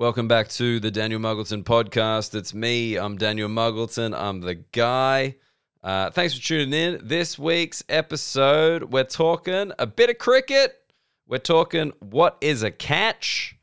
Welcome back to the Daniel Muggleton podcast. It's me. I'm Daniel Muggleton. I'm the guy. Uh, thanks for tuning in. This week's episode, we're talking a bit of cricket. We're talking what is a catch,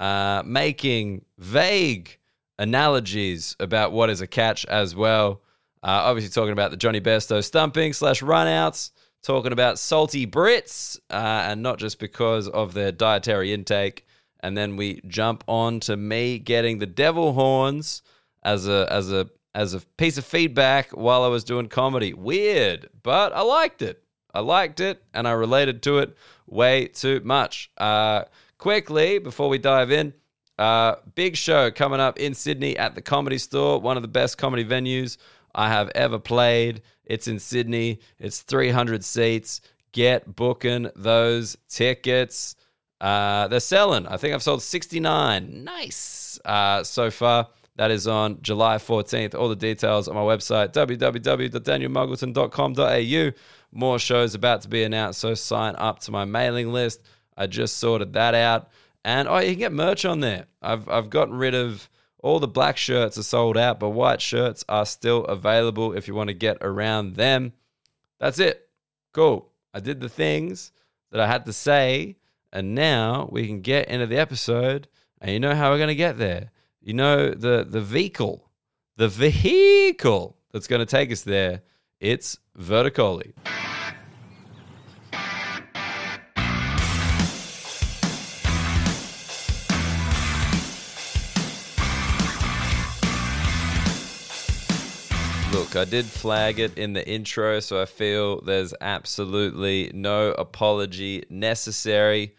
uh, making vague analogies about what is a catch as well. Uh, obviously, talking about the Jonny Bairstow stumping slash runouts, talking about salty Brits, uh, and not just because of their dietary intake. And then we jump on to me getting the devil horns as a as a as a piece of feedback while I was doing comedy. Weird, but I liked it. I liked it, and I related to it way too much. Uh, quickly before we dive in. Uh, big show coming up in Sydney at the Comedy Store, one of the best comedy venues I have ever played. It's in Sydney. It's 300 seats. Get booking those tickets. Uh, they're selling. I think I've sold 69. Nice. Uh, so far. That is on July 14th. All the details on my website, www.danielmuggleton.com.au. More shows about to be announced, so sign up to my mailing list. I just sorted that out. And oh, you can get merch on there. I've, I've gotten rid of all the black shirts are sold out, but white shirts are still available if you want to get around them. That's it. Cool. I did the things that I had to say, and now we can get into the episode. And you know how we're going to get there. You know the the vehicle, the vehicle that's going to take us there. It's Verticoli. Look, I did flag it in the intro, so I feel there's absolutely no apology necessary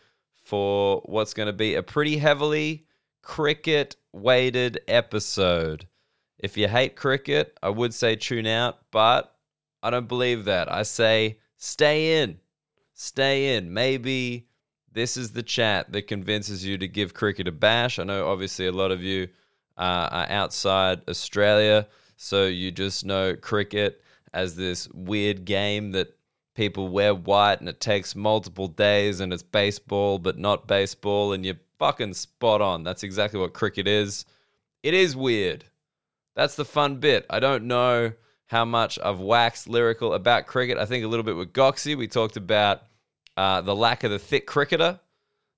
for what's going to be a pretty heavily cricket weighted episode. If you hate cricket, I would say tune out, but I don't believe that. I say stay in. Stay in. Maybe this is the chat that convinces you to give cricket a bash. I know obviously a lot of you uh, are outside Australia. So you just know cricket as this weird game that people wear white and it takes multiple days and it's baseball but not baseball and you're fucking spot on. That's exactly what cricket is. It is weird. That's the fun bit. I don't know how much I've waxed lyrical about cricket. I think a little bit with Goxie. We talked about uh, the lack of the thick cricketer,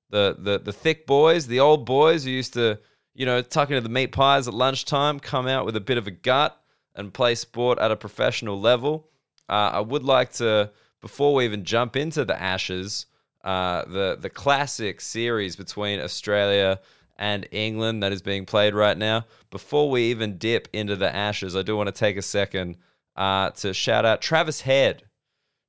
the, the the thick boys, the old boys who used to you know, tuck into the meat pies at lunchtime, come out with a bit of a gut and play sport at a professional level. Uh, I would like to, before we even jump into the Ashes, uh, the the classic series between Australia and England that is being played right now. Before we even dip into the Ashes, I do want to take a second uh, to shout out Travis Head.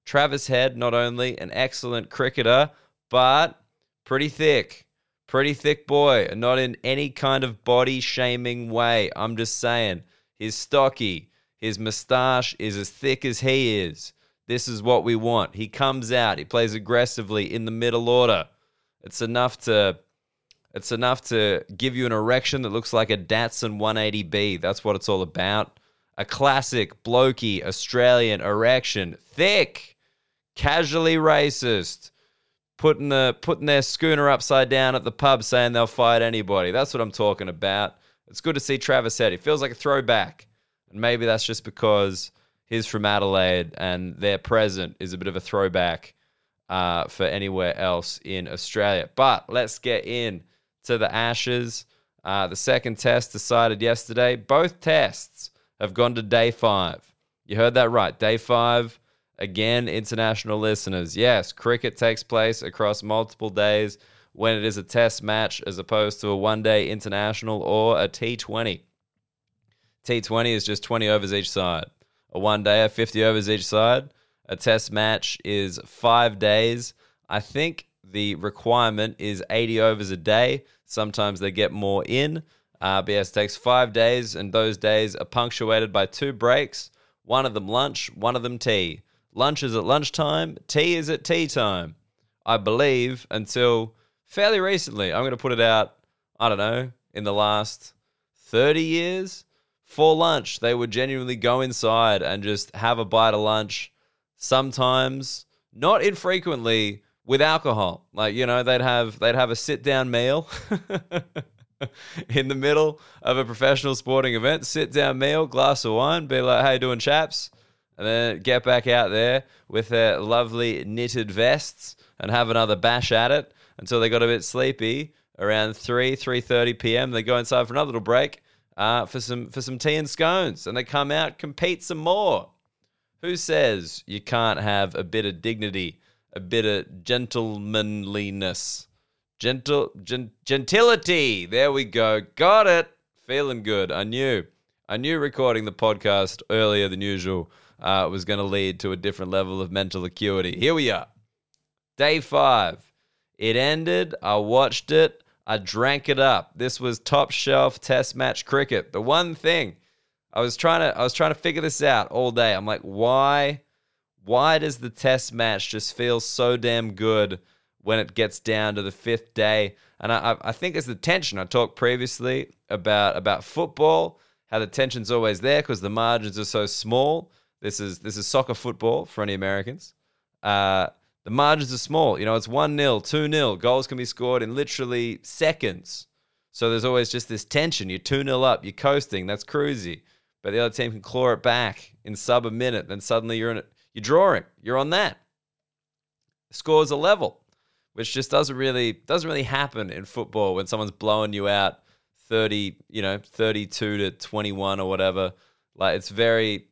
Travis Head, not only an excellent cricketer, but pretty thick pretty thick boy, and not in any kind of body shaming way. I'm just saying, he's stocky. His moustache is as thick as he is. This is what we want. He comes out, he plays aggressively in the middle order. It's enough to it's enough to give you an erection that looks like a Datsun 180B. That's what it's all about. A classic blokey Australian erection. Thick, casually racist putting the putting their schooner upside down at the pub, saying they'll fight anybody. That's what I'm talking about. It's good to see Travis Head. It feels like a throwback, and maybe that's just because he's from Adelaide and their present is a bit of a throwback uh, for anywhere else in Australia. But let's get in to the Ashes. Uh, the second test decided yesterday. Both tests have gone to day five. You heard that right. Day five Again, international listeners, yes, cricket takes place across multiple days when it is a test match as opposed to a one day international or a T20. T20 is just 20 overs each side. A one day, 50 overs each side. A test match is five days. I think the requirement is 80 overs a day. Sometimes they get more in. Uh, yes, takes five days, and those days are punctuated by two breaks one of them lunch, one of them tea. Lunch is at lunchtime, tea is at tea time. I believe until fairly recently. I'm going to put it out, I don't know, in the last 30 years. For lunch, they would genuinely go inside and just have a bite of lunch. Sometimes, not infrequently, with alcohol. Like, you know, they'd have they'd have a sit down meal. in the middle of a professional sporting event, sit down meal, glass of wine, be like, "Hey, doing chaps?" and then get back out there with their lovely knitted vests and have another bash at it until they got a bit sleepy. Around three, three thirty p.m., they go inside for another little break uh, for some for some tea and scones, and they come out compete some more. Who says you can't have a bit of dignity, a bit of gentlemanliness, gentle gen- gentility? There we go. Got it. Feeling good. I knew. I knew recording the podcast earlier than usual uh, was going to lead to a different level of mental acuity. Here we are. Day five. It ended. I watched it. I drank it up. This was top shelf test match cricket. The one thing I was trying to I was trying to figure this out all day. I'm like, why why does the test match just feel so damn good when it gets down to the fifth day? And I, I think it's the tension. I talked previously about about football, how the tension's always there because the margins are so small. This is this is soccer football for any Americans. Uh, the margins are small. You know, it's 1 0, 2 0. Goals can be scored in literally seconds. So there's always just this tension. You're 2 0 up, you're coasting, that's cruisy. But the other team can claw it back in sub a minute. Then suddenly you're in it, you're drawing, you're on that. Scores a level, which just doesn't really doesn't really happen in football when someone's blowing you out 30, you know, 32 to 21 or whatever. Like it's very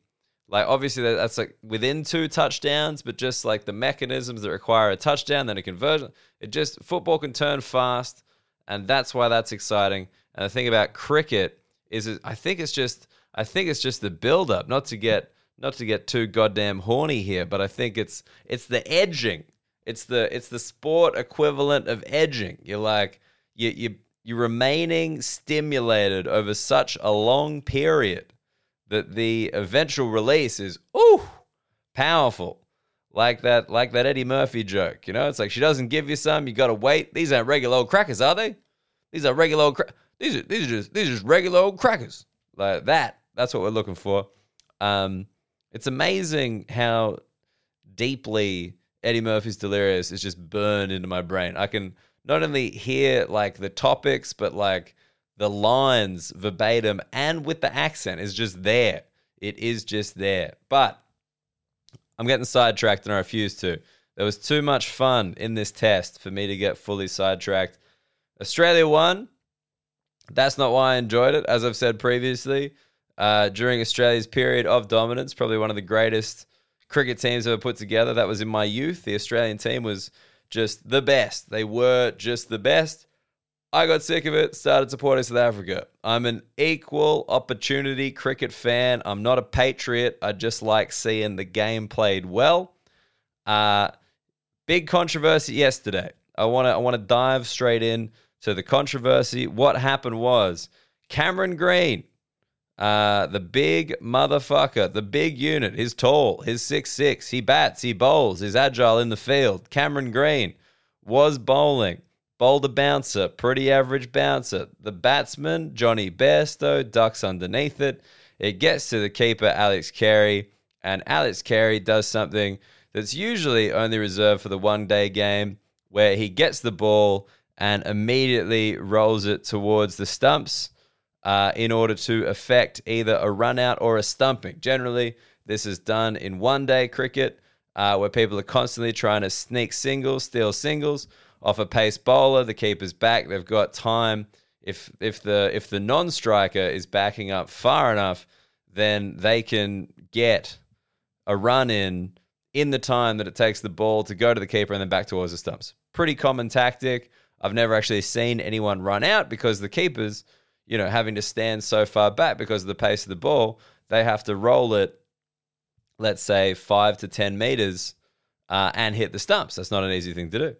like obviously that's like within two touchdowns, but just like the mechanisms that require a touchdown, then a conversion. It just football can turn fast, and that's why that's exciting. And the thing about cricket is, I think it's just I think it's just the build up, not to get not to get too goddamn horny here, but I think it's it's the edging. It's the it's the sport equivalent of edging. You're like you you you're remaining stimulated over such a long period that the eventual release is ooh powerful. Like that like that Eddie Murphy joke you know? It's like she doesn't give you some you got to wait. These aren't regular old crackers are they? These are regular old cra- these are these are just these are just regular old crackers. Like that that's what we're looking for. Um it's amazing how deeply Eddie Murphy's Delirious is just burned into my brain. I can not only hear like the topics but like the lines verbatim and with the accent is just there. It is just there. But I'm getting sidetracked and I refuse to. There was too much fun in this test for me to get fully sidetracked. Australia won. That's not why I enjoyed it. As I've said previously, uh, during Australia's period of dominance, probably one of the greatest cricket teams ever put together. That was in my youth. The Australian team was just the best. They were just the best. I got sick of it, started supporting South Africa. I'm an equal opportunity cricket fan. I'm not a patriot. I just like seeing the game played well. Uh, big controversy yesterday. I want to I want to dive straight in to the controversy. What happened was Cameron Green, uh, the big motherfucker, the big unit. He's tall. He's six six. He bats. He bowls. He's agile in the field. Cameron Green was bowling Boulder bouncer, pretty average bouncer. The batsman, Jonny Bairstow, ducks underneath it. It gets to the keeper, Alex Carey, and Alex Carey does something that's usually only reserved for the one day game where he gets the ball and immediately rolls it towards the stumps uh, in order to effect either a run out or a stumping. Generally, this is done in one day cricket uh, where people are constantly trying to sneak singles, steal singles off a pace bowler. The keeper's back. They've got time. If if the if the non-striker is backing up far enough, then they can get a run in in the time that it takes the ball to go to the keeper and then back towards the stumps. Pretty common tactic. I've never actually seen anyone run out because the keepers, you know, having to stand so far back because of the pace of the ball, they have to roll it, let's say five to ten meters, uh, and hit the stumps. That's not an easy thing to do.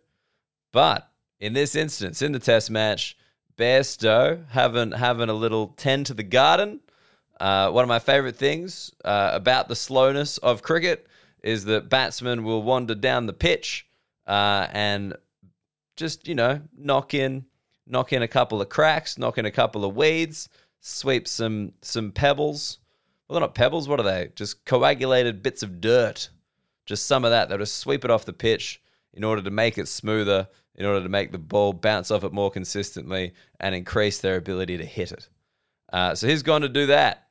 But in this instance, in the test match, Bairstow having having a little tend to the garden. Uh, one of my favorite things uh, about the slowness of cricket is that batsmen will wander down the pitch uh, and just you know knock in knock in a couple of cracks, knock in a couple of weeds, sweep some some pebbles. Well, they're not pebbles. What are they? Just coagulated bits of dirt. Just some of that. They'll just sweep it off the pitch in order to make it smoother, in order to make the ball bounce off it more consistently and increase their ability to hit it. Uh, so he's gone to do that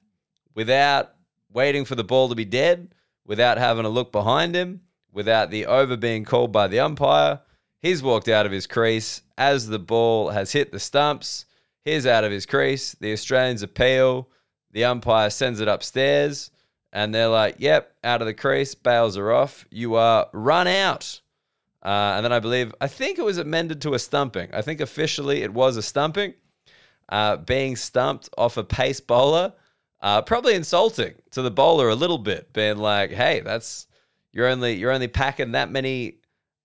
without waiting for the ball to be dead, without having a look behind him, without the over being called by the umpire. He's walked out of his crease as the ball has hit the stumps. He's out of his crease. The Australians appeal. The umpire sends it upstairs, and they're like, "Yep, out of the crease. Bails are off. You are run out." Uh, and then I believe, I think it was amended to a stumping. I think officially it was a stumping. Uh, being stumped off a pace bowler, uh, probably insulting to the bowler a little bit, being like, "Hey, that's you're only you're only packing that many,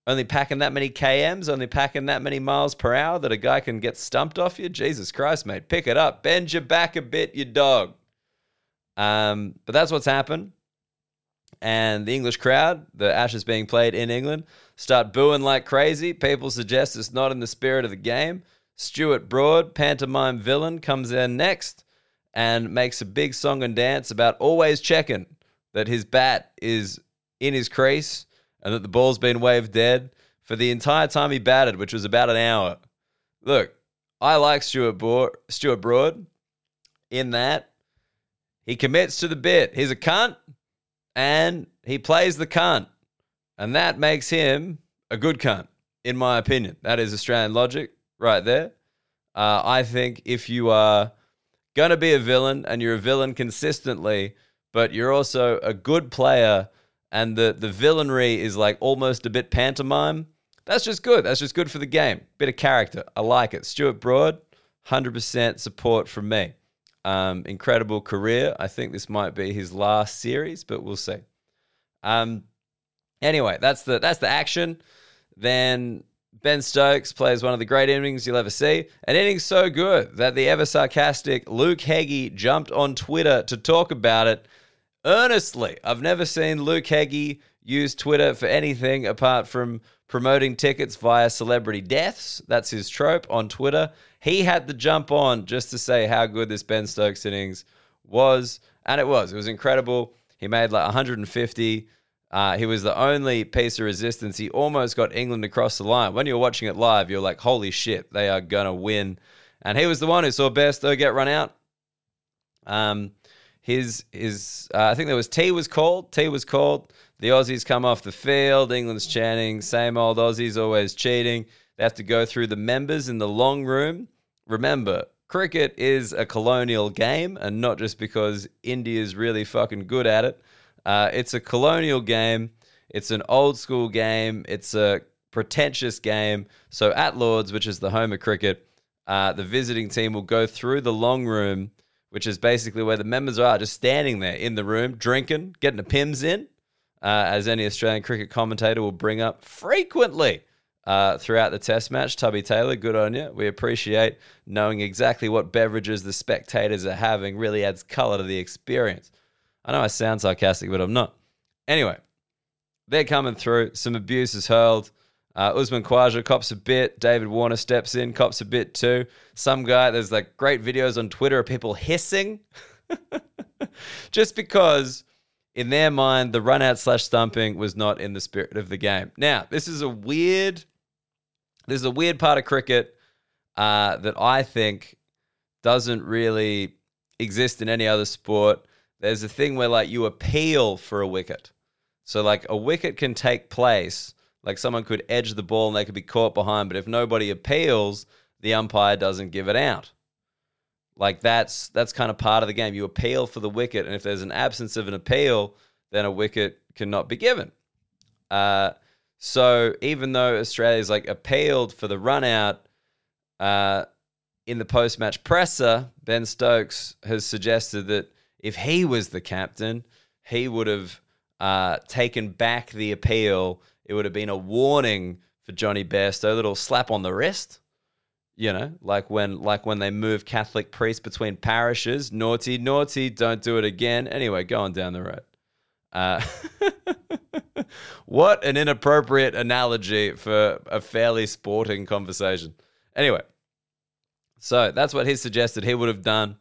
only packing that many kms, only packing that many miles per hour that a guy can get stumped off you. Jesus Christ, mate, pick it up, bend your back a bit, you dog." Um, but that's what's happened and the English crowd, the Ashes being played in England, start booing like crazy. People suggest it's not in the spirit of the game. Stuart Broad, pantomime villain, comes in next and makes a big song and dance about always checking that his bat is in his crease and that the ball's been waved dead for the entire time he batted, which was about an hour. Look, I like Stuart, Bo- Stuart Broad in that he commits to the bit. He's a cunt and he plays the cunt. And that makes him a good cunt, in my opinion. That is Australian logic right there. Uh, I think if you are going to be a villain and you're a villain consistently, but you're also a good player and the, the villainry is like almost a bit pantomime, that's just good. That's just good for the game. Bit of character. I like it. Stuart Broad, 100% support from me. Um, incredible career. I think this might be his last series, but we'll see. Um, anyway, that's the that's the action. Then Ben Stokes plays one of the great innings you'll ever see. An inning so good that the ever sarcastic Luke Heggie jumped on Twitter to talk about it earnestly. I've never seen Luke Heggie use Twitter for anything apart from promoting tickets via celebrity deaths. That's his trope on Twitter. He had to jump on just to say how good this Ben Stokes innings was, and it was. It was incredible. He made like 150. Uh, he was the only piece of resistance. He almost got England across the line. When you're watching it live, you're like, holy shit, they are going to win. And he was the one who saw Bairstow get run out. Um, his, his uh, I think there was tea was called. tea was called. The Aussies come off the field. England's chanting, same old Aussies always cheating. They have to go through the members in the long room remember, cricket is a colonial game, and not just because India's really fucking good at it. Uh, it's a colonial game. It's an old school game. It's a pretentious game. So at Lords, which is the home of cricket, uh, the visiting team will go through the long room, which is basically where the members are, just standing there in the room, drinking, getting the Pimm's in, uh, as any Australian cricket commentator will bring up frequently uh, throughout the test match. Tubby Taylor, good on you. We appreciate knowing exactly what beverages the spectators are having, really adds color to the experience. I know I sound sarcastic, but I'm not. Anyway, they're coming through. Some abuse is hurled. Uh, Usman Khawaja cops a bit. David Warner steps in, cops a bit too. Some guy, there's like great videos on Twitter of people hissing just because in their mind, the run out slash stumping was not in the spirit of the game. Now, this is a weird this is a weird part of cricket uh, that I think doesn't really exist in any other sport. There's a thing where like you appeal for a wicket. So like a wicket can take place, like someone could edge the ball and they could be caught behind, but if nobody appeals, the umpire doesn't give it out. Like that's that's kind of part of the game. You appeal for the wicket, and if there's an absence of an appeal, then a wicket cannot be given. Uh, so even though Australia's like appealed for the run out uh, in the post match presser, Ben Stokes has suggested that if he was the captain, he would have uh, taken back the appeal. It would have been a warning for Jonny Bairstow, a little slap on the wrist. You know, like when like when they move Catholic priests between parishes, naughty, naughty, don't do it again. Anyway, going down the road. Uh, what an inappropriate analogy for a fairly sporting conversation. Anyway, so that's what he suggested he would have done.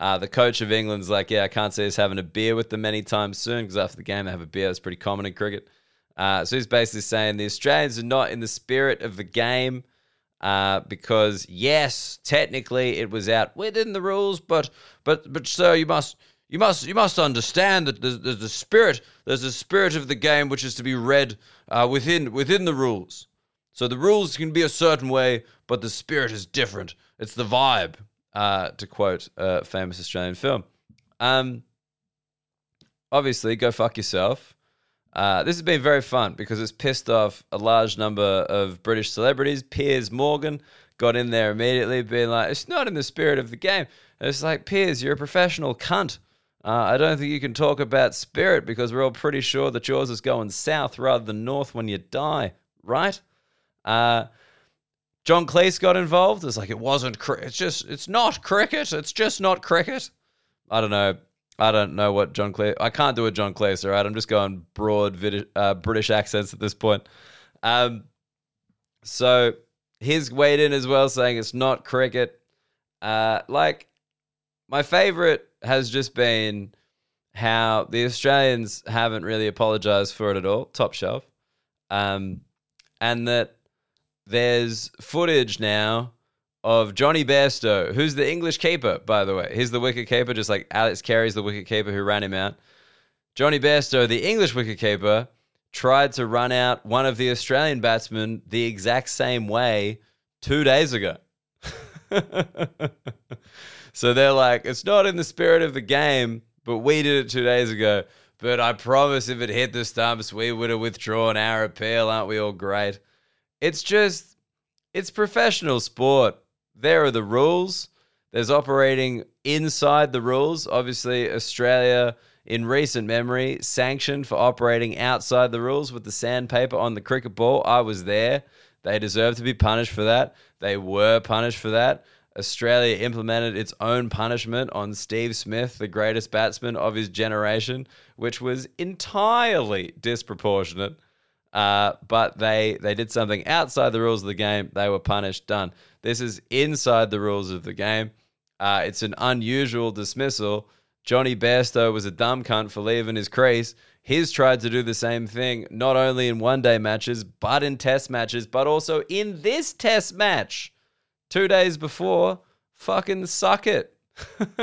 Uh, the coach of England's like, yeah, I can't see us having a beer with them anytime soon because after the game they have a beer. That's pretty common in cricket. Uh, so he's basically saying the Australians are not in the spirit of the game uh, because yes, technically it was out within the rules, but but but sir, you must you must you must understand that there's, there's a spirit there's a spirit of the game which is to be read uh, within within the rules. So the rules can be a certain way, but the spirit is different. It's the vibe, uh, to quote a famous Australian film. Um, obviously, go fuck yourself. Uh, this has been very fun because it's pissed off a large number of British celebrities. Piers Morgan got in there immediately, being like, "It's not in the spirit of the game." And it's like, Piers, you're a professional cunt. Uh, I don't think you can talk about spirit because we're all pretty sure that yours is going south rather than north when you die, right? Uh, John Cleese got involved. It's like it wasn't. It's just. It's not cricket. It's just not cricket. I don't know. I don't know what John Cleese. I can't do a John Cleese. All right, I'm just going broad uh, British accents at this point. Um, so his weighed in as well, saying it's not cricket. Uh, like my favorite has just been how the Australians haven't really apologized for it at all. Top shelf, um, and that there's footage now of Jonny Bairstow, who's the English keeper, by the way. He's the wicket keeper, just like Alex Carey's the wicket keeper who ran him out. Jonny Bairstow, the English wicket keeper, tried to run out one of the Australian batsmen the exact same way two days ago. so they're like, it's not in the spirit of the game, but we did it two days ago. But I promise if it hit the stumps, we would have withdrawn our appeal. Aren't we all great? It's just, it's professional sport. There are the rules. There's operating inside the rules. Obviously, Australia, in recent memory, sanctioned for operating outside the rules with the sandpaper on the cricket ball. I was there. They deserve to be punished for that. They were punished for that. Australia implemented its own punishment on Steve Smith, the greatest batsman of his generation, which was entirely disproportionate. Uh, but they they did something outside the rules of the game. They were punished. Done. This is inside the rules of the game. Uh, it's an unusual dismissal. Jonny Bairstow was a dumb cunt for leaving his crease. He's tried to do the same thing, not only in one day matches, but in test matches, but also in this test match. Two days before, fucking suck it.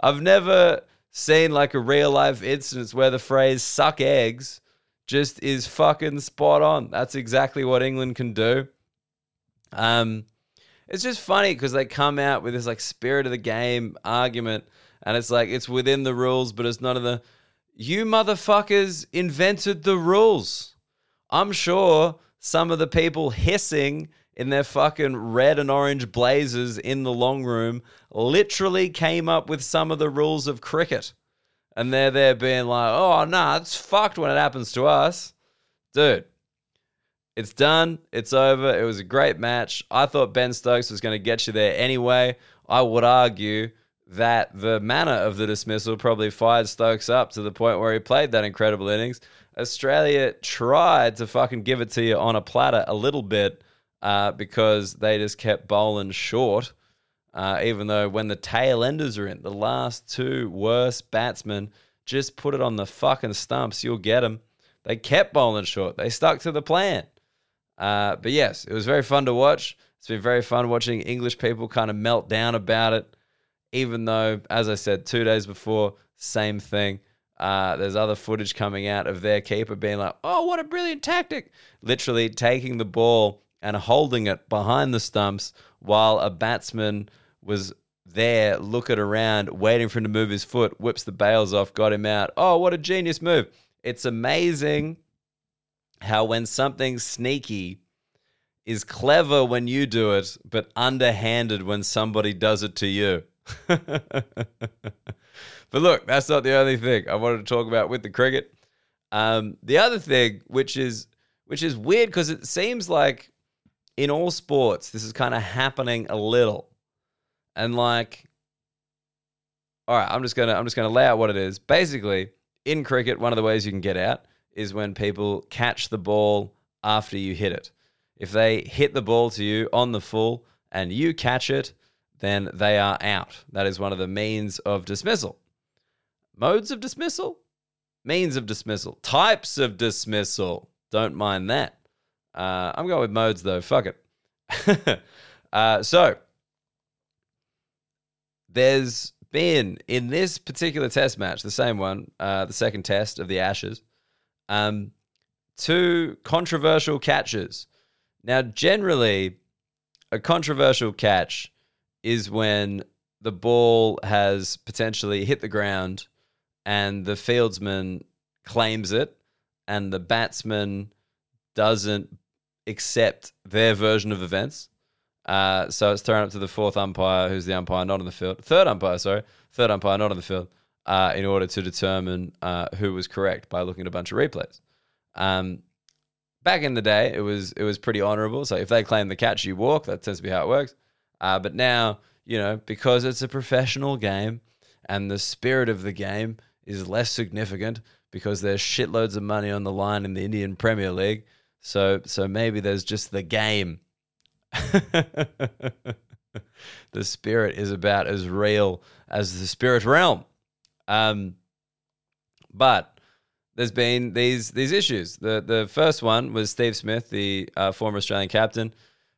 I've never seen like a real life instance where the phrase suck eggs just is fucking spot on. That's exactly what England can do. Um, it's just funny because they come out with this like spirit of the game argument, and it's like it's within the rules, but it's none of the. You motherfuckers invented the rules. I'm sure some of the people hissing in their fucking red and orange blazers in the long room literally came up with some of the rules of cricket and they're there being like, oh, nah, it's fucked when it happens to us. Dude, it's done. It's over. It was a great match. I thought Ben Stokes was going to get you there anyway. I would argue that the manner of the dismissal probably fired Stokes up to the point where he played that incredible innings. Australia tried to fucking give it to you on a platter a little bit uh, because they just kept bowling short. Uh, even though when the tail enders are in, the last two worst batsmen just put it on the fucking stumps, you'll get them. They kept bowling short. They stuck to the plan. Uh, but yes, it was very fun to watch. It's been very fun watching English people kind of melt down about it, even though, as I said, two days before, same thing. Uh, there's other footage coming out of their keeper being like, oh, what a brilliant tactic. Literally taking the ball and holding it behind the stumps while a batsman was there looking around, waiting for him to move his foot, whips the bails off, got him out. Oh, what a genius move. It's amazing how when something sneaky is clever when you do it, but underhanded when somebody does it to you. but look, that's not the only thing I wanted to talk about with the cricket. Um, the other thing, which is which is weird because it seems like in all sports this is kind of happening a little and like all right i'm just gonna i'm just gonna lay out what it is basically in cricket one of the ways you can get out is when people catch the ball after you hit it if they hit the ball to you on the full and you catch it then they are out that is one of the means of dismissal modes of dismissal means of dismissal, types of dismissal. Don't mind that. Uh, I'm going with modes though. Fuck it. uh, so there's been in this particular test match, the same one, uh, the second test of the Ashes, um, two controversial catches. Now, generally, a controversial catch is when the ball has potentially hit the ground and the fieldsman claims it and the batsman doesn't accept their version of events. Uh, so it's thrown up to the fourth umpire, who's the umpire not on the field. Third umpire, sorry. Third umpire not on the field, uh, in order to determine uh, who was correct by looking at a bunch of replays. Um, back in the day, it was it was pretty honourable. So if they claim the catch, you walk. That tends to be how it works. Uh, but now, you know, because it's a professional game and the spirit of the game is less significant because there's shitloads of money on the line in the Indian Premier League. So so maybe there's just the game. the spirit is about as real as the spirit realm. Um, but there's been these these issues. The the first one was Steve Smith, the uh, former Australian captain,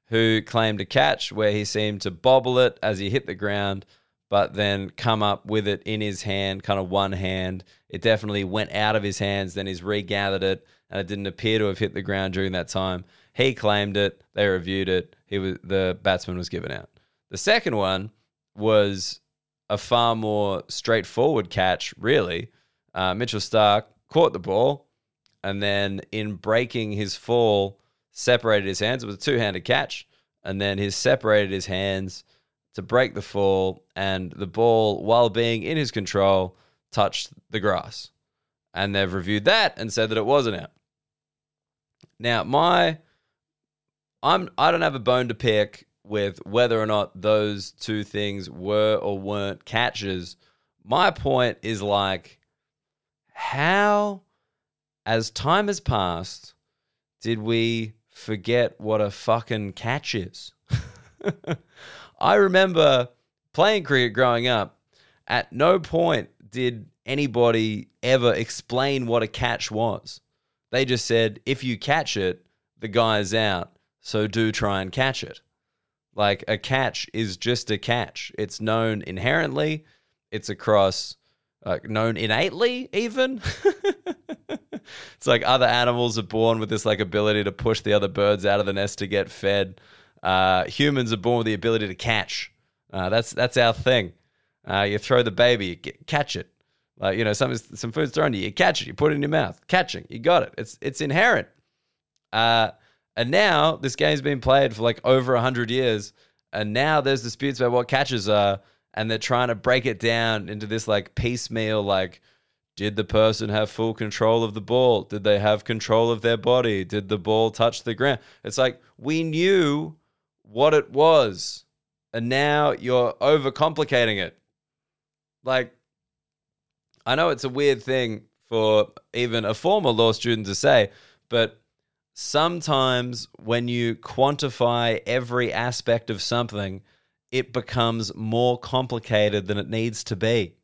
who claimed a catch where he seemed to bobble it as he hit the ground, but then come up with it in his hand, kind of one hand. It definitely went out of his hands. Then he's regathered it, and it didn't appear to have hit the ground during that time. He claimed it. They reviewed it. He was the batsman was given out. The second one was a far more straightforward catch. Really, uh, Mitchell Starc caught the ball, and then in breaking his fall, separated his hands. It was a two handed catch. And then he separated his hands to break the fall, and the ball, while being in his control, touched the grass. And they've reviewed that and said that it wasn't out. Now, my I'm I don't have a bone to pick with whether or not those two things were or weren't catches. My point is like how, as time has passed, did we forget what a fucking catch is? I remember playing cricket growing up. At no point did anybody ever explain what a catch was. They just said, if you catch it, the guy's out. So do try and catch it. Like a catch is just a catch. It's known inherently. It's across known innately even. It's like other animals are born with this like ability to push the other birds out of the nest to get fed. Uh, humans are born with the ability to catch. Uh, that's that's our thing. Uh, you throw the baby you get, catch it. Like you know some some food's thrown to you you catch it you put it in your mouth catching you got it. It's it's inherent. Uh, and now this game's been played for like over 100 years and now there's disputes about what catches are and they're trying to break it down into this like piecemeal like did the person have full control of the ball? Did they have control of their body? Did the ball touch the ground? It's like we knew what it was and now you're overcomplicating it. Like i know it's a weird thing for even a former law student to say but sometimes when you quantify every aspect of something it becomes more complicated than it needs to be.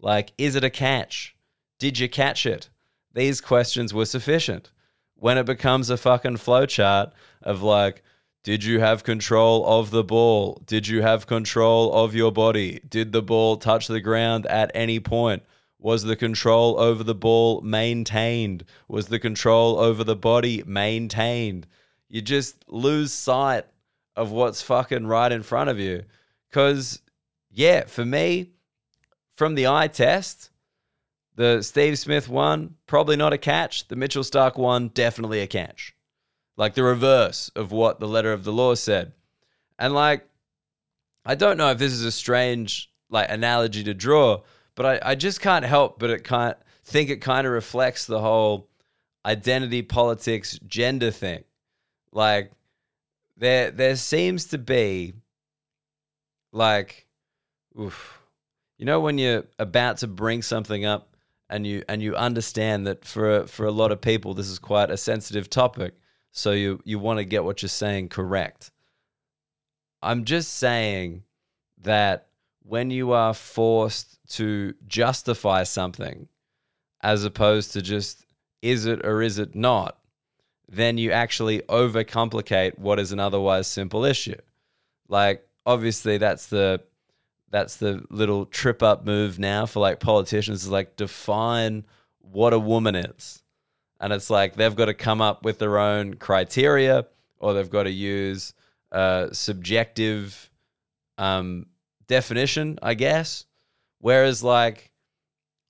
Like, is it a catch? Did you catch it? These questions were sufficient. When it becomes a fucking flowchart of like, did you have control of the ball? Did you have control of your body? Did the ball touch the ground at any point? Was the control over the ball maintained? Was the control over the body maintained? You just lose sight of what's fucking right in front of you. Because, yeah, for me, from the eye test, the Steve Smith one, probably not a catch. The Mitchell Starc one, definitely a catch. Like the reverse of what the letter of the law said. And like, I don't know if this is a strange like analogy to draw, but I, I just can't help but it can't think it kind of reflects the whole identity politics gender thing. Like there there seems to be like oof, you know when you're about to bring something up and you and you understand that for for a lot of people this is quite a sensitive topic so you you want to get what you're saying correct i'm just saying that when you are forced to justify something as opposed to just is it or is it not, then you actually overcomplicate what is an otherwise simple issue. Like obviously that's the that's the little trip up move now for like politicians is like define what a woman is. And it's like they've got to come up with their own criteria or they've got to use a subjective um, definition, I guess. Whereas, like,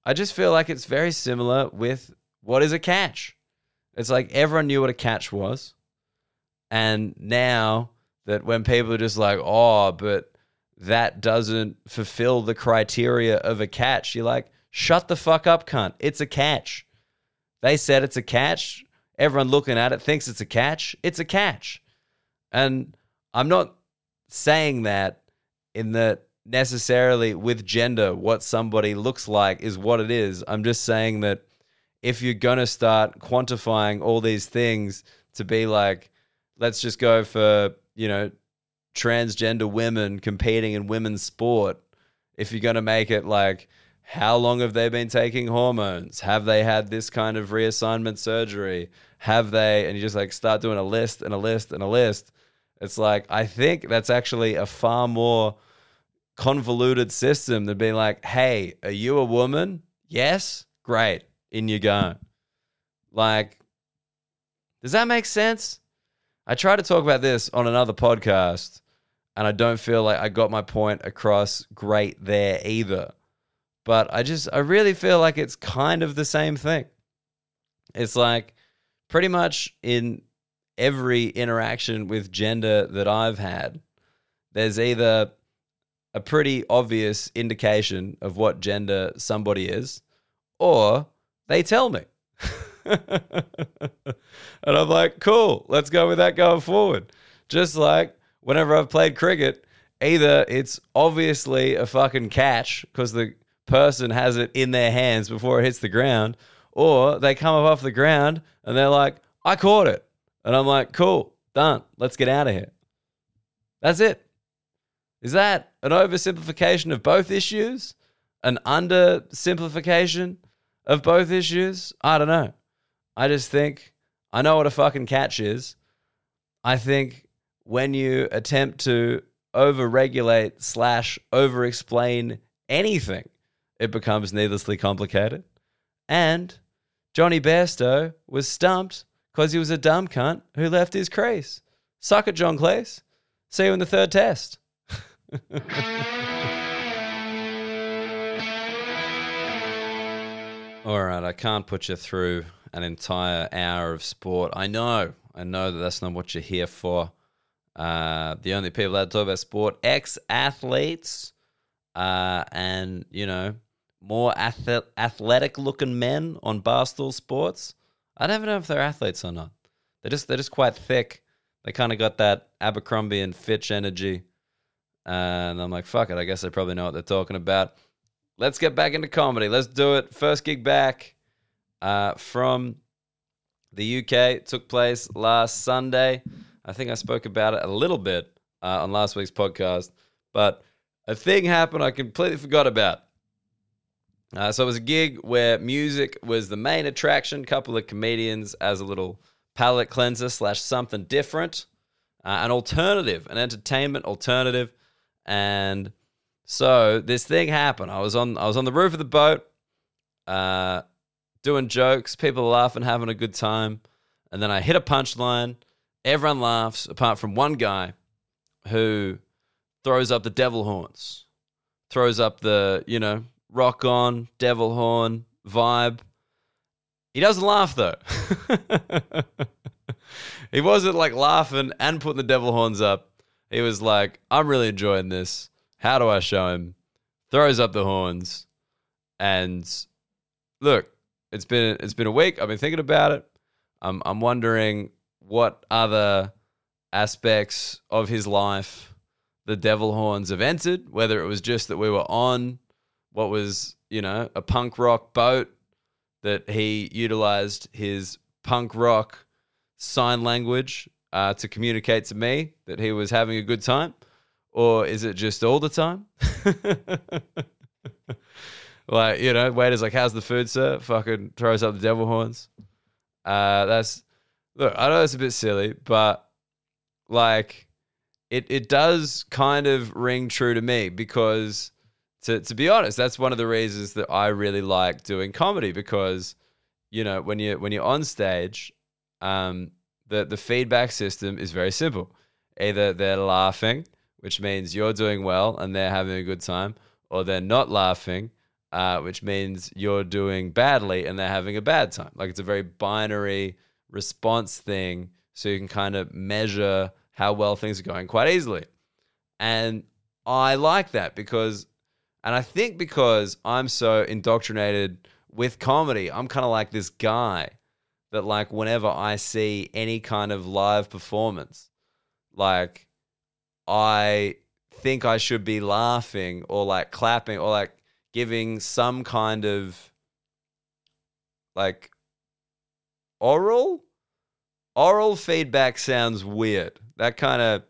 I just feel like it's very similar with what is a catch. It's like everyone knew what a catch was. And now that when people are just like, oh, but that doesn't fulfill the criteria of a catch, you're like, shut the fuck up, cunt. It's a catch. They said it's a catch. Everyone looking at it thinks it's a catch. It's a catch. And I'm not saying that in that necessarily with gender, what somebody looks like is what it is. I'm just saying that if you're going to start quantifying all these things to be like, let's just go for, you know, transgender women competing in women's sport, if you're going to make it like, how long have they been taking hormones? Have they had this kind of reassignment surgery? Have they? And you just like start doing a list and a list and a list. It's like, I think that's actually a far more convoluted system than being like, hey, are you a woman? Yes? Great. In you go. Like, does that make sense? I tried to talk about this on another podcast, and I don't feel like I got my point across great there either. But I just, I really feel like it's kind of the same thing. It's like pretty much in every interaction with gender that I've had, there's either a pretty obvious indication of what gender somebody is, or they tell me. and I'm like, cool, let's go with that going forward. Just like whenever I've played cricket, either it's obviously a fucking catch because the person has it in their hands before it hits the ground, or they come up off the ground and they're like, I caught it. And I'm like, cool, done. Let's get out of here. That's it. Is that an oversimplification of both issues? An undersimplification of both issues? I don't know. I just think I know what a fucking catch is. I think when you attempt to overregulate slash over-explain anything, it becomes needlessly complicated. And Jonny Bairstow was stumped because he was a dumb cunt who left his crease. Suck it, John Cleese. See you in the third test. All right, I can't put you through an entire hour of sport. I know, I know that that's not what you're here for. Uh, the only people that talk about sport, ex athletes, uh, and you know, more ath- athletic looking men on Barstool Sports. I don't even know if they're athletes or not. They're just they're just quite thick. They kind of got that Abercrombie and Fitch energy. And I'm like, fuck it. I guess they probably know what they're talking about. Let's get back into comedy. Let's do it. First gig back uh, from the UK. Took place last Sunday. I think I spoke about it a little bit uh, on last week's podcast, but a thing happened I completely forgot about. Uh, so it was a gig where music was the main attraction, couple of comedians as a little palate cleanser slash something different, uh, an alternative, an entertainment alternative. And so this thing happened. I was on I was on the roof of the boat, uh, doing jokes, people laughing, having a good time, and then I hit a punchline. Everyone laughs apart from one guy who throws up the devil horns, throws up the you know rock on devil horn vibe. He doesn't laugh though. he wasn't like laughing and putting the devil horns up. He was like, I'm really enjoying this. How do I show him? Throws up the horns. And look, it's been it's been a week. I've been thinking about it. I'm I'm wondering what other aspects of his life the devil horns have entered, whether it was just that we were on what was, you know, a punk rock boat that he utilized his punk rock sign language uh, to communicate to me that he was having a good time? Or is it just all the time? like you know, waiter's like, "How's the food, sir?" Fucking throws up the devil horns. Uh, that's look. I know it's a bit silly, but like, it it does kind of ring true to me because, to to be honest, that's one of the reasons that I really like doing comedy because, you know, when you when you're on stage, um, the the feedback system is very simple. Either they're laughing, which means you're doing well and they're having a good time, or they're not laughing, uh, which means you're doing badly and they're having a bad time. Like it's a very binary response thing, so you can kind of measure how well things are going quite easily. And I like that because, and I think because I'm so indoctrinated with comedy, I'm kind of like this guy that, like, whenever I see any kind of live performance, like, I think I should be laughing or like clapping or like giving some kind of like oral oral feedback sounds weird. That kind of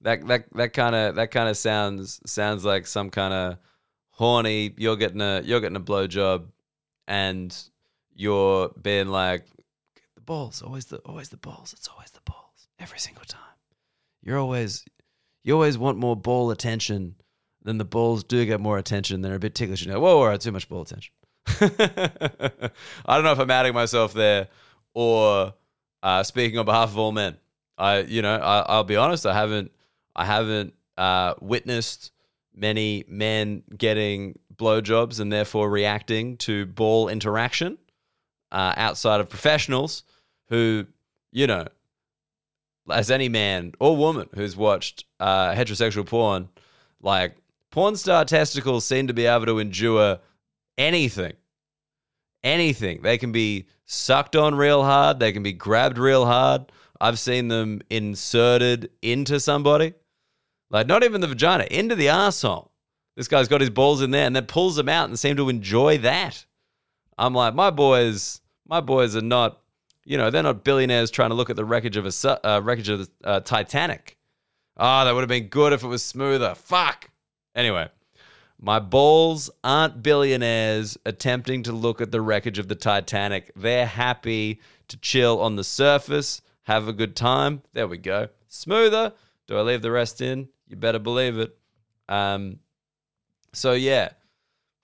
that that that kind of that kind of sounds sounds like some kind of horny. You're getting a you're getting a blowjob, and you're being like the balls. Always the always the balls. It's always the balls every single time. You're always you always want more ball attention. than the balls do get more attention. They're a bit ticklish. You know, whoa, whoa, too much ball attention. I don't know if I'm adding myself there or uh, speaking on behalf of all men. I, you know, I, will be honest. I haven't, I haven't uh, witnessed many men getting blowjobs and therefore reacting to ball interaction uh, outside of professionals who, you know, as any man or woman who's watched uh, heterosexual porn, like porn star testicles seem to be able to endure anything. Anything. They can be sucked on real hard, they can be grabbed real hard. I've seen them inserted into somebody. Like, not even the vagina, into the asshole. This guy's got his balls in there and then pulls them out and seem to enjoy that. I'm like, my boys, my boys are not you know, they're not billionaires trying to look at the wreckage of a uh, wreckage of the uh, Titanic. Ah, oh, that would have been good if it was smoother. Fuck. Anyway, my balls aren't billionaires attempting to look at the wreckage of the Titanic. They're happy to chill on the surface, have a good time. There we go. Smoother. Do I leave the rest in? You better believe it. Um, so yeah,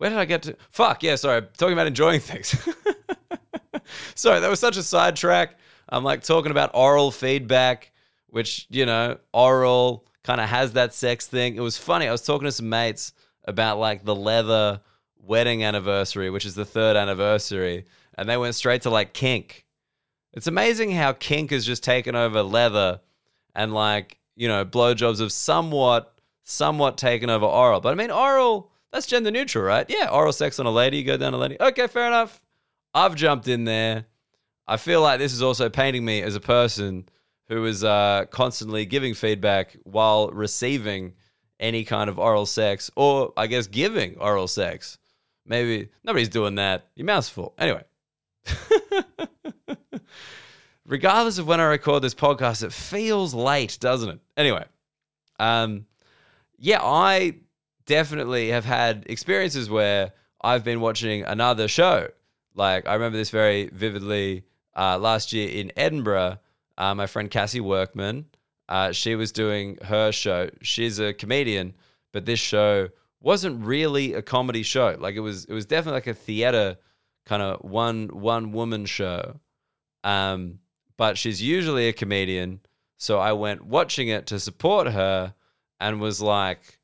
where did I get to? Fuck yeah, sorry. Talking about enjoying things. Sorry, that was such a sidetrack. I'm like talking about oral feedback, which, you know, oral kind of has that sex thing. It was funny. I was talking to some mates about like the leather wedding anniversary, which is the third anniversary, and they went straight to like kink. It's amazing how kink has just taken over leather and like, you know, blowjobs have somewhat, somewhat taken over oral. But I mean, oral, that's gender neutral, right? Yeah, oral sex on a lady, you go down a lady. Okay, fair enough. I've jumped in there. I feel like this is also painting me as a person who is uh, constantly giving feedback while receiving any kind of oral sex, or I guess giving oral sex. Maybe nobody's doing that. Your mouth's full. Anyway. Regardless of when I record this podcast, it feels late, doesn't it? Anyway, um, yeah, I definitely have had experiences where I've been watching another show like I remember this very vividly uh, last year in Edinburgh. Uh, my friend Cassie Workman, uh, she was doing her show. She's a comedian, but this show wasn't really a comedy show. Like it was, it was definitely like a theater kind of one one woman show. Um, but she's usually a comedian, so I went watching it to support her, and was like,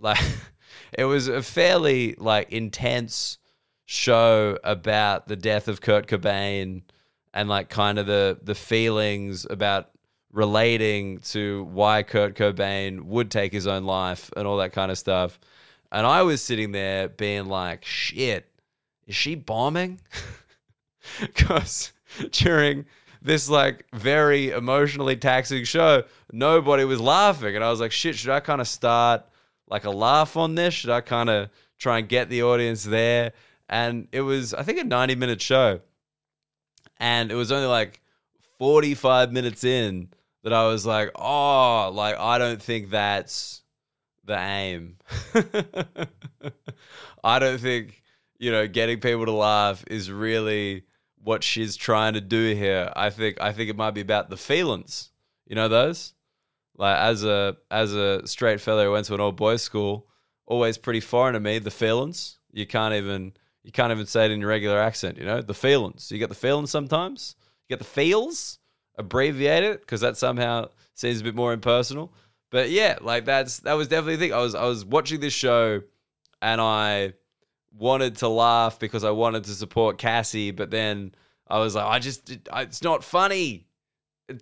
like it was a fairly like intense show about the death of Kurt Cobain and like kind of the the feelings about relating to why Kurt Cobain would take his own life and all that kind of stuff. And I was sitting there being like, shit, is she bombing? Because during this like very emotionally taxing show, nobody was laughing. And I was like, shit, should I kind of start like a laugh on this? Should I kind of try and get the audience there? and it was I think a 90 minute show. And it was only like 45 minutes in that I was like, "Oh, like I don't think that's the aim. I don't think, you know, getting people to laugh is really what she's trying to do here. I think I think it might be about the feelings. You know those? Like as a as a straight fellow who went to an old boys school, always pretty foreign to me, the feelings. You can't even you can't even say it in your regular accent, you know? The feelings. You get the feelings sometimes. You get the feels, abbreviate it, because that somehow seems a bit more impersonal. But yeah, like that's that was definitely the thing. I was I was watching this show and I wanted to laugh because I wanted to support Cassie, but then I was like, I just it's not funny.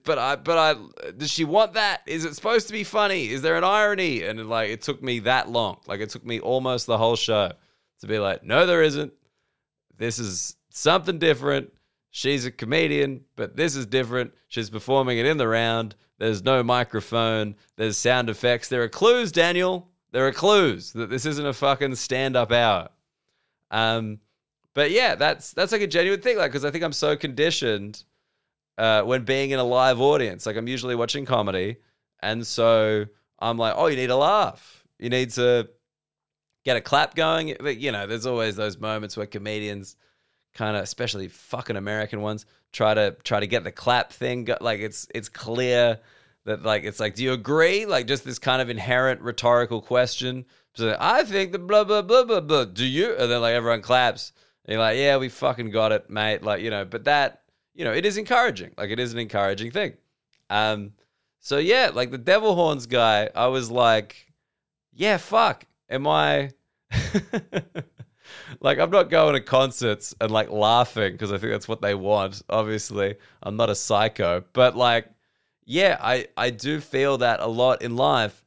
But I but I does she want that? Is it supposed to be funny? Is there an irony? And like it took me that long. Like it took me almost the whole show to be like, no, there isn't. This is something different. She's a comedian, but this is different. She's performing it in the round. There's no microphone. There's sound effects. There are clues, Daniel. There are clues that this isn't a fucking stand up hour. Um, but yeah, that's that's like a genuine thing. Like, because I think I'm so conditioned uh, when being in a live audience. Like, I'm usually watching comedy, and so I'm like, oh, you need a laugh. You need to get a clap going. But you know, there's always those moments where comedians kind of, especially fucking American ones, try to try to get the clap thing. Go- like it's it's clear that like it's like, do you agree? Like just this kind of inherent rhetorical question. So I think the blah blah blah blah blah. Do you? And then like everyone claps. And you're like, yeah, we fucking got it, mate. Like you know, but that you know, it is encouraging. Like it is an encouraging thing. Um. So yeah, like the devil horns guy, I was like, yeah, fuck. Am I? like I'm not going to concerts and like laughing because I think that's what they want. Obviously, I'm not a psycho, but like, yeah, I I do feel that a lot in life,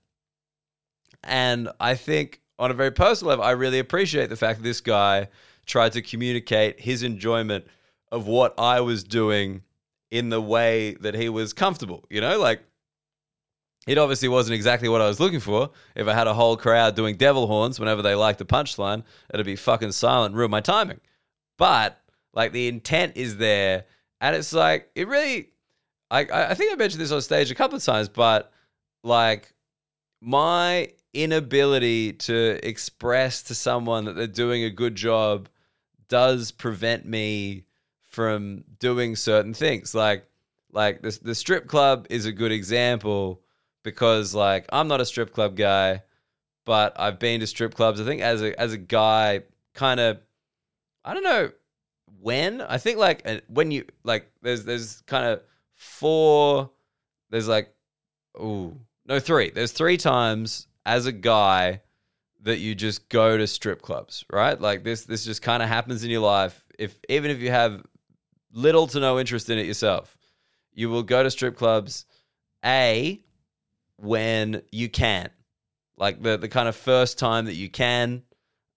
and I think on a very personal level, I really appreciate the fact that this guy tried to communicate his enjoyment of what I was doing in the way that he was comfortable. You know, like it obviously wasn't exactly what I was looking for. If I had a whole crowd doing devil horns whenever they liked the punchline, it'd be fucking silent, ruin my timing. But like the intent is there, and it's like it really. I I think I mentioned this on stage a couple of times, but like my inability to express to someone that they're doing a good job does prevent me from doing certain things. Like like the the strip club is a good example because like I'm not a strip club guy, but I've been to strip clubs. I think as a as a guy, kind of, I don't know when. I think like uh, when you like there's there's kind of four. There's like oh no three. There's three times as a guy that you just go to strip clubs, right? Like this this just kind of happens in your life. If even if you have little to no interest in it yourself, you will go to strip clubs. A when you can. Like the, the kind of first time that you can.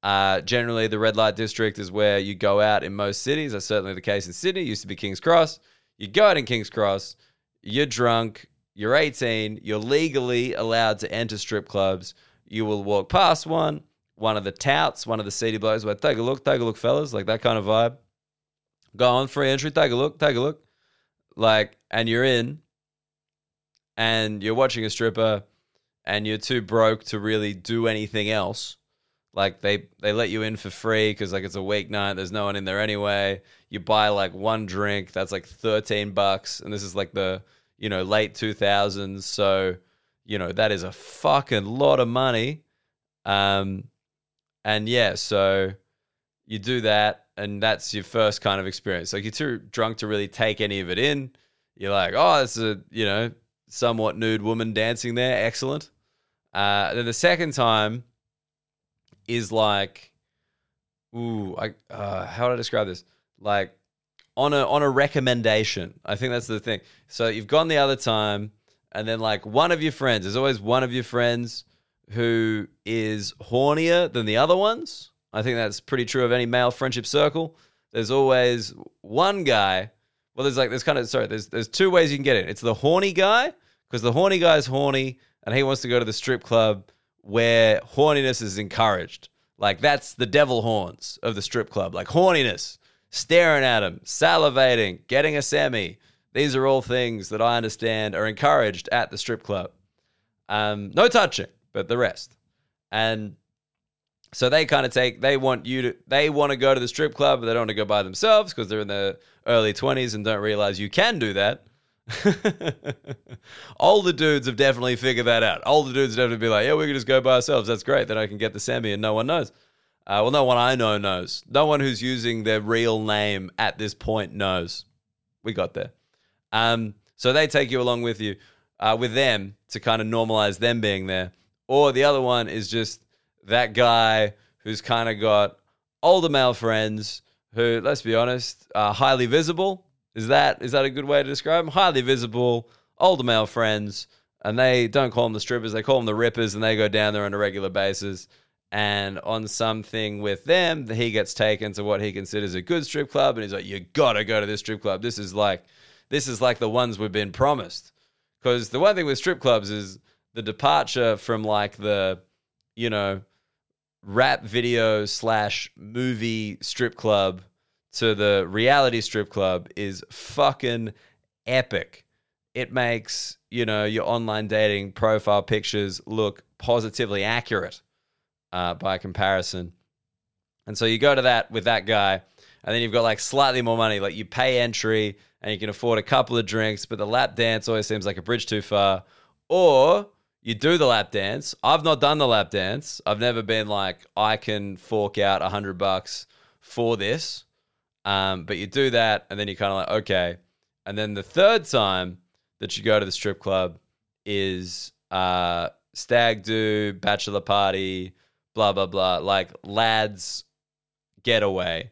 Uh, generally, the red light district is where you go out in most cities. That's certainly the case in Sydney. It used to be King's Cross. You go out in King's Cross, you're drunk, you're 18, you're legally allowed to enter strip clubs. You will walk past one, one of the touts, one of the seedy blokes, where take a look, take a look, fellas, like that kind of vibe. Go on, free entry, take a look, take a look. Like, and you're in, and you're watching a stripper and you're too broke to really do anything else. Like they they let you in for free because like it's a weeknight there's no one in there anyway. You buy like one drink that's like 13 bucks and this is like the you know late 2000s so you know that is a fucking lot of money. Um and yeah so you do that and that's your first kind of experience like you're too drunk to really take any of it in you're like oh it's a you know somewhat nude woman dancing there. Excellent. Uh, then the second time is like, ooh, I, uh, how would I describe this? Like on a on a recommendation. I think that's the thing. So you've gone the other time, and then like one of your friends. There's always one of your friends who is hornier than the other ones. I think that's pretty true of any male friendship circle. There's always one guy. Well, there's like there's kind of sorry. There's there's two ways you can get it. It's the horny guy because the horny guy is horny and he wants to go to the strip club where horniness is encouraged. Like that's the devil horns of the strip club. Like horniness, staring at him, salivating, getting a semi. These are all things that I understand are encouraged at the strip club. Um, no touching, but the rest. And so they kind of take they want you to they want to go to the strip club, but they don't want to go by themselves because they're in their early 20s and don't realize you can do that. Older dudes have definitely figured that out. Older dudes definitely be like, yeah, we can just go by ourselves. That's great. Then I can get the semi and no one knows. Uh, well, no one I know knows. No one who's using their real name at this point knows. We got there. Um, so they take you along with you, uh, with them to kind of normalize them being there. Or the other one is just that guy who's kind of got older male friends who, let's be honest, are highly visible is that is that a good way to describe them? Highly visible, older male friends, and they don't call them the strippers; they call them the rippers, and they go down there on a regular basis. And on something with them, he gets taken to what he considers a good strip club, and he's like, "You gotta go to this strip club. This is like, this is like the ones we've been promised." Because the one thing with strip clubs is the departure from like the, you know, rap video slash movie strip club to the reality strip club is fucking epic. It makes, you know, your online dating profile pictures look positively accurate uh, by comparison. And so you go to that with that guy, and then you've got like slightly more money. Like you pay entry and you can afford a couple of drinks, but the lap dance always seems like a bridge too far. Or you do the lap dance. I've not done the lap dance. I've never been like, I can fork out a hundred bucks for this. Um, but you do that, and then you're kind of like, okay. And then the third time that you go to the strip club is uh, stag do, bachelor party, blah, blah, blah. Like lads getaway.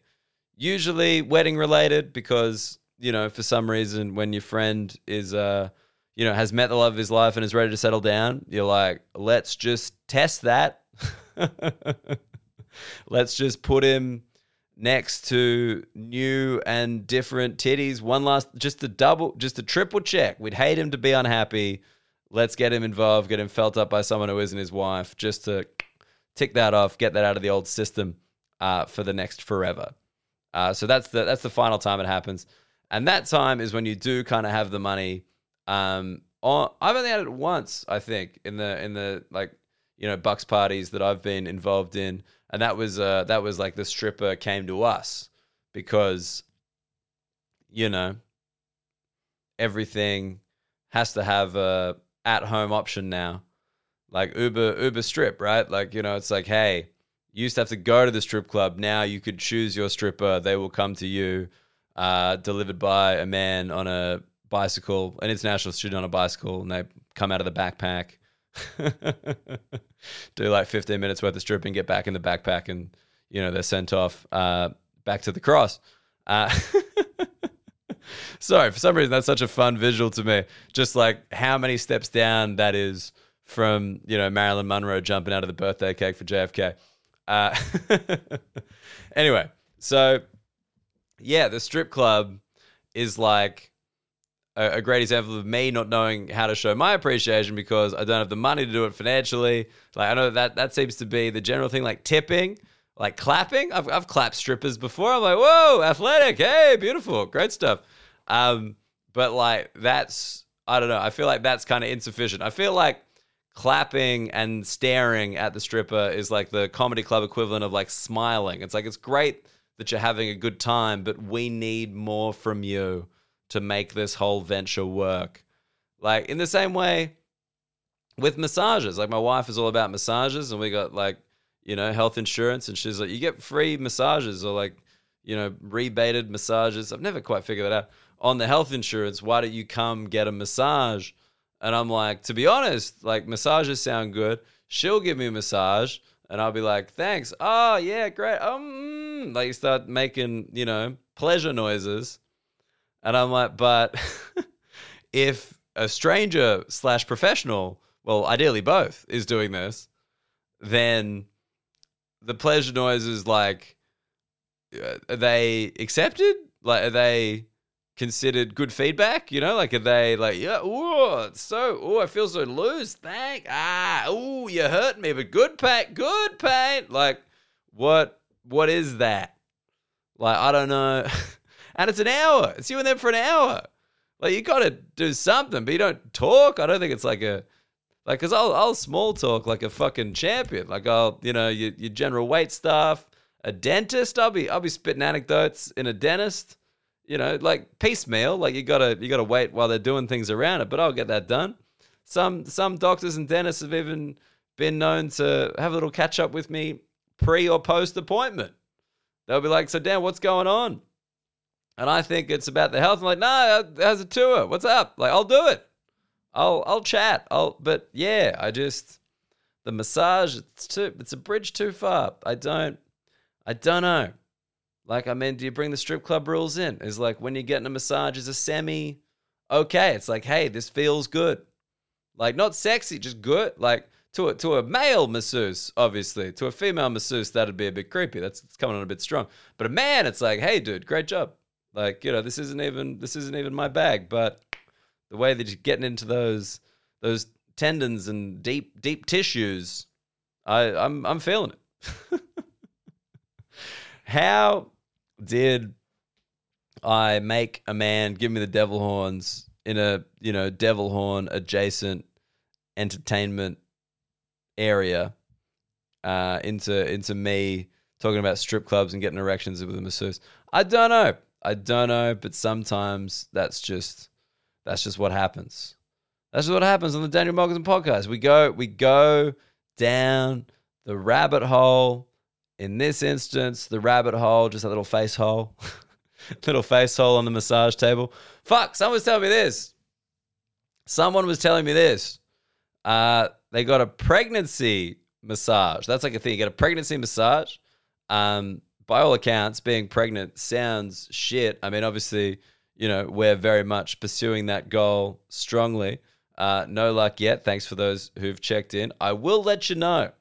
Usually wedding related because, you know, for some reason when your friend is, uh, you know, has met the love of his life and is ready to settle down, you're like, let's just test that. let's just put him next to new and different titties. One last, just a double, just a triple check. We'd hate him to be unhappy. Let's get him involved, get him felt up by someone who isn't his wife, just to tick that off, get that out of the old system uh, for the next forever. Uh, so that's the that's the final time it happens, and that time is when you do kind of have the money. Um, I've only had it once, I think, in the in the like you know bucks parties that I've been involved in. And that was uh, that was like the stripper came to us because you know everything has to have a at home option now. Like uber uber strip right? Like you know it's like hey you used to have to go to the strip club. Now you could choose your stripper. They will come to you uh, delivered by a man on a bicycle an international student on a bicycle and they come out of the backpack do like 15 minutes worth of stripping, get back in the backpack, and you know they're sent off uh, back to the cross. Uh, sorry, for some reason that's such a fun visual to me. Just like how many steps down that is from you know Marilyn Monroe jumping out of the birthday cake for JFK. Uh, anyway, so yeah, the strip club is like a, a, great example of me not knowing how to show my appreciation because I don't have the money to do it financially. Like I know that that seems to be the general thing, like tipping, like clapping. I've I've clapped strippers before. I'm like, whoa, athletic, hey, beautiful, great stuff. Um, but like that's I don't know. I feel like that's kind of insufficient. I feel like clapping and staring at the stripper is like the comedy club equivalent of like smiling. It's like it's great that you're having a good time, but we need more from you to make this whole venture work. Like in the same way with massages. Like my wife is all about massages and we got like, you know, health insurance and she's like, you get free massages or like, you know, rebated massages. I've never quite figured that out. On the health insurance, why don't you come get a massage? And I'm like, to be honest, like massages sound good. She'll give me a massage and I'll be like, thanks. Oh, yeah, great. Um, like you start making, you know, pleasure noises and I'm like, but if a stranger slash professional, well, ideally both, is doing this, then the pleasure noise is like, uh, are they accepted? Like, are they considered good feedback? You know, like, are they like, yeah, oh, so, oh, I feel so loose. Thank, ah, oh, you hurt me, but good pain, good pain. Like, what, what is that? Like, I don't know. and it's an hour. It's you and them for an hour. Like you got to do something, but you don't talk. I don't think it's like a Like, cause I'll I'll small talk like a fucking champion. Like I'll you know your your general weight stuff. A dentist, I'll be I'll be spitting anecdotes in a dentist. You know, like piecemeal. Like you gotta you gotta wait while they're doing things around it. But I'll get that done. Some some doctors and dentists have even been known to have a little catch up with me pre or post appointment. They'll be like, "So Dan, what's going on?" And I think it's about the health. I'm like, "No, how's a tour? What's up?" Like, I'll do it. I'll I'll chat. I'll but yeah, I just the massage it's too it's a bridge too far. I don't I don't know. Like I mean, do you bring the strip club rules in? Is like when you're getting a massage is a semi okay. It's like, hey, this feels good. Like not sexy, just good. Like to a to a male masseuse, obviously. To a female masseuse, that'd be a bit creepy. That's coming on a bit strong. But a man, it's like, hey dude, great job. Like, you know, this isn't even this isn't even my bag, but the way that you're getting into those those tendons and deep deep tissues, I I'm I'm feeling it. How did I make a man give me the devil horns in a you know devil horn adjacent entertainment area uh, into into me talking about strip clubs and getting erections with a masseuse? I don't know. I don't know, but sometimes that's just that's just what happens. That's just what happens on the Daniel Muggleton podcast. We go we go down the rabbit hole. In this instance, the rabbit hole, just a little face hole. little face hole on the massage table. Fuck, someone was telling me this. Someone was telling me this. Uh, they got a pregnancy massage. That's like a thing. You get a pregnancy massage. Um, by all accounts, being pregnant sounds shit. I mean, obviously, you know, we're very much pursuing that goal strongly. Uh, no luck yet. Thanks for those who've checked in. I will let you know.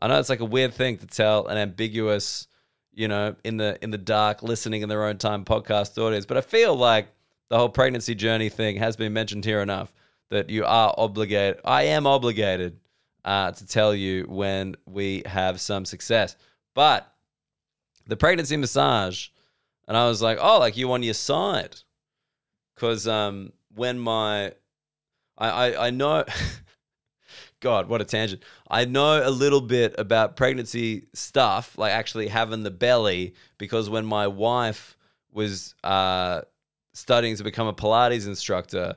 I know it's like a weird thing to tell an ambiguous, you know, in the in the dark, listening in their own time podcast audience, but I feel like the whole pregnancy journey thing has been mentioned here enough that you are obligated. I am obligated uh, to tell you when we have some success. But the pregnancy massage, and I was like, oh, like you on your side because um, when my I, I, I know God, what a tangent. I know a little bit about pregnancy stuff, like actually having the belly, because when my wife was uh, studying to become a Pilates instructor,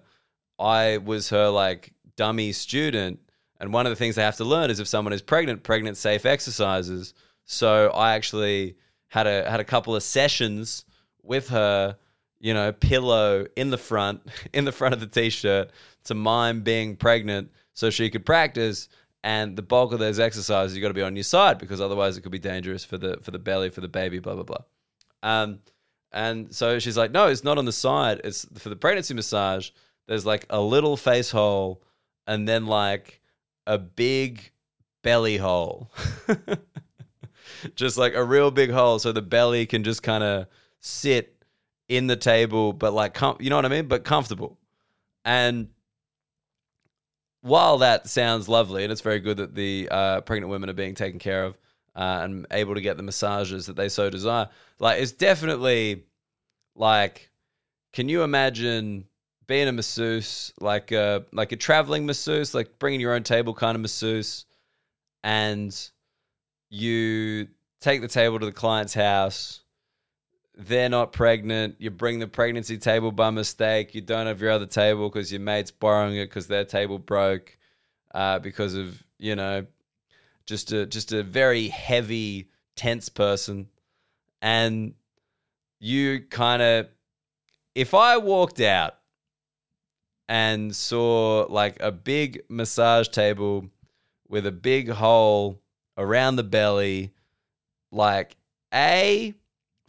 I was her like dummy student. And one of the things they have to learn is if someone is pregnant, pregnant safe exercises. So I actually had a had a couple of sessions with her you know, pillow in the front, in the front of the t-shirt to mime being pregnant so she could practice. And the bulk of those exercises you got to be on your side because otherwise it could be dangerous for the for the belly, for the baby, blah blah blah. Um, and so she's like, no, it's not on the side. It's for the pregnancy massage. There's like a little face hole, and then like a big belly hole, just like a real big hole, so the belly can just kind of sit in the table, but like, com- you know what I mean? But comfortable. And while that sounds lovely, and it's very good that the uh, pregnant women are being taken care of uh, and able to get the massages that they so desire, like, it's definitely like, can you imagine being a masseuse, like a like a traveling masseuse, like bringing your own table kind of masseuse, and you take the table to the client's house they're not pregnant. You bring the pregnancy table by mistake. You don't have your other table because your mate's borrowing it because their table broke uh, because of you know just a just a very heavy tense person, and you kind of if I walked out and saw like a big massage table with a big hole around the belly, like a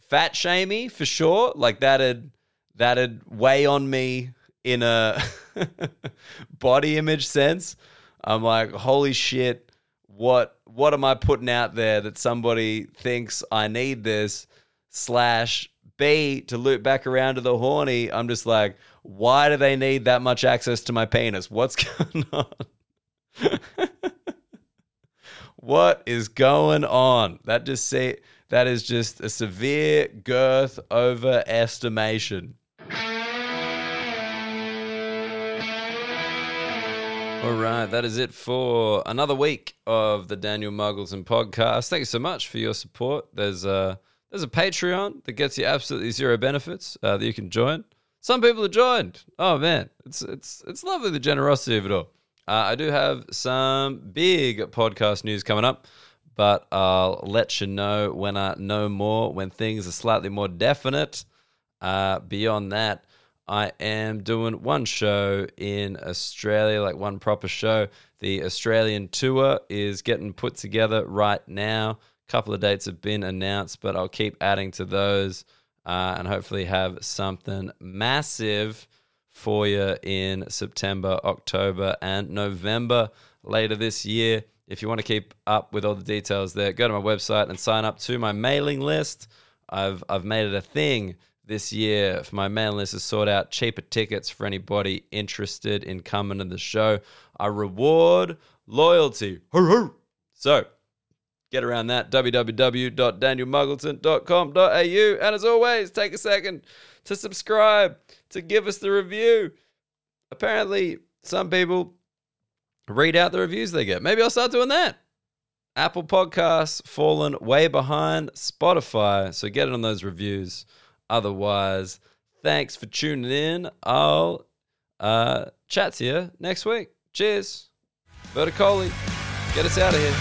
fat shamey for sure. Like that'd that'd weigh on me in a body image sense. I'm like, holy shit, what what am I putting out there that somebody thinks I need this? Slash B to loop back around to the horny. I'm just like, why do they need that much access to my penis? What's going on? what is going on? That just say that is just a severe girth overestimation. All right, that is it for another week of the Daniel Muggleton podcast. Thank you so much for your support. There's a there's a Patreon that gets you absolutely zero benefits uh, that you can join. Some people have joined. Oh man, it's it's it's lovely the generosity of it all. Uh, I do have some big podcast news coming up, but I'll let you know when I know more, when things are slightly more definite. Uh, beyond that, I am doing one show in Australia, like one proper show. The Australian tour is getting put together right now. A couple of dates have been announced, but I'll keep adding to those uh, and hopefully have something massive for you in September, October, and November later this year. If you want to keep up with all the details there, go to my website and sign up to my mailing list. I've I've made it a thing this year for my mailing list to sort out cheaper tickets for anybody interested in coming to the show. I reward loyalty. So get around that www.danielmuggleton.com.au and as always take a second to subscribe to give us the review. Apparently some people read out the reviews they get. Maybe i'll start doing that. Apple podcasts fallen way behind spotify so get it on those reviews otherwise. Thanks for tuning in. I'll uh, chat to you next week. Cheers. Verticoli get us out of here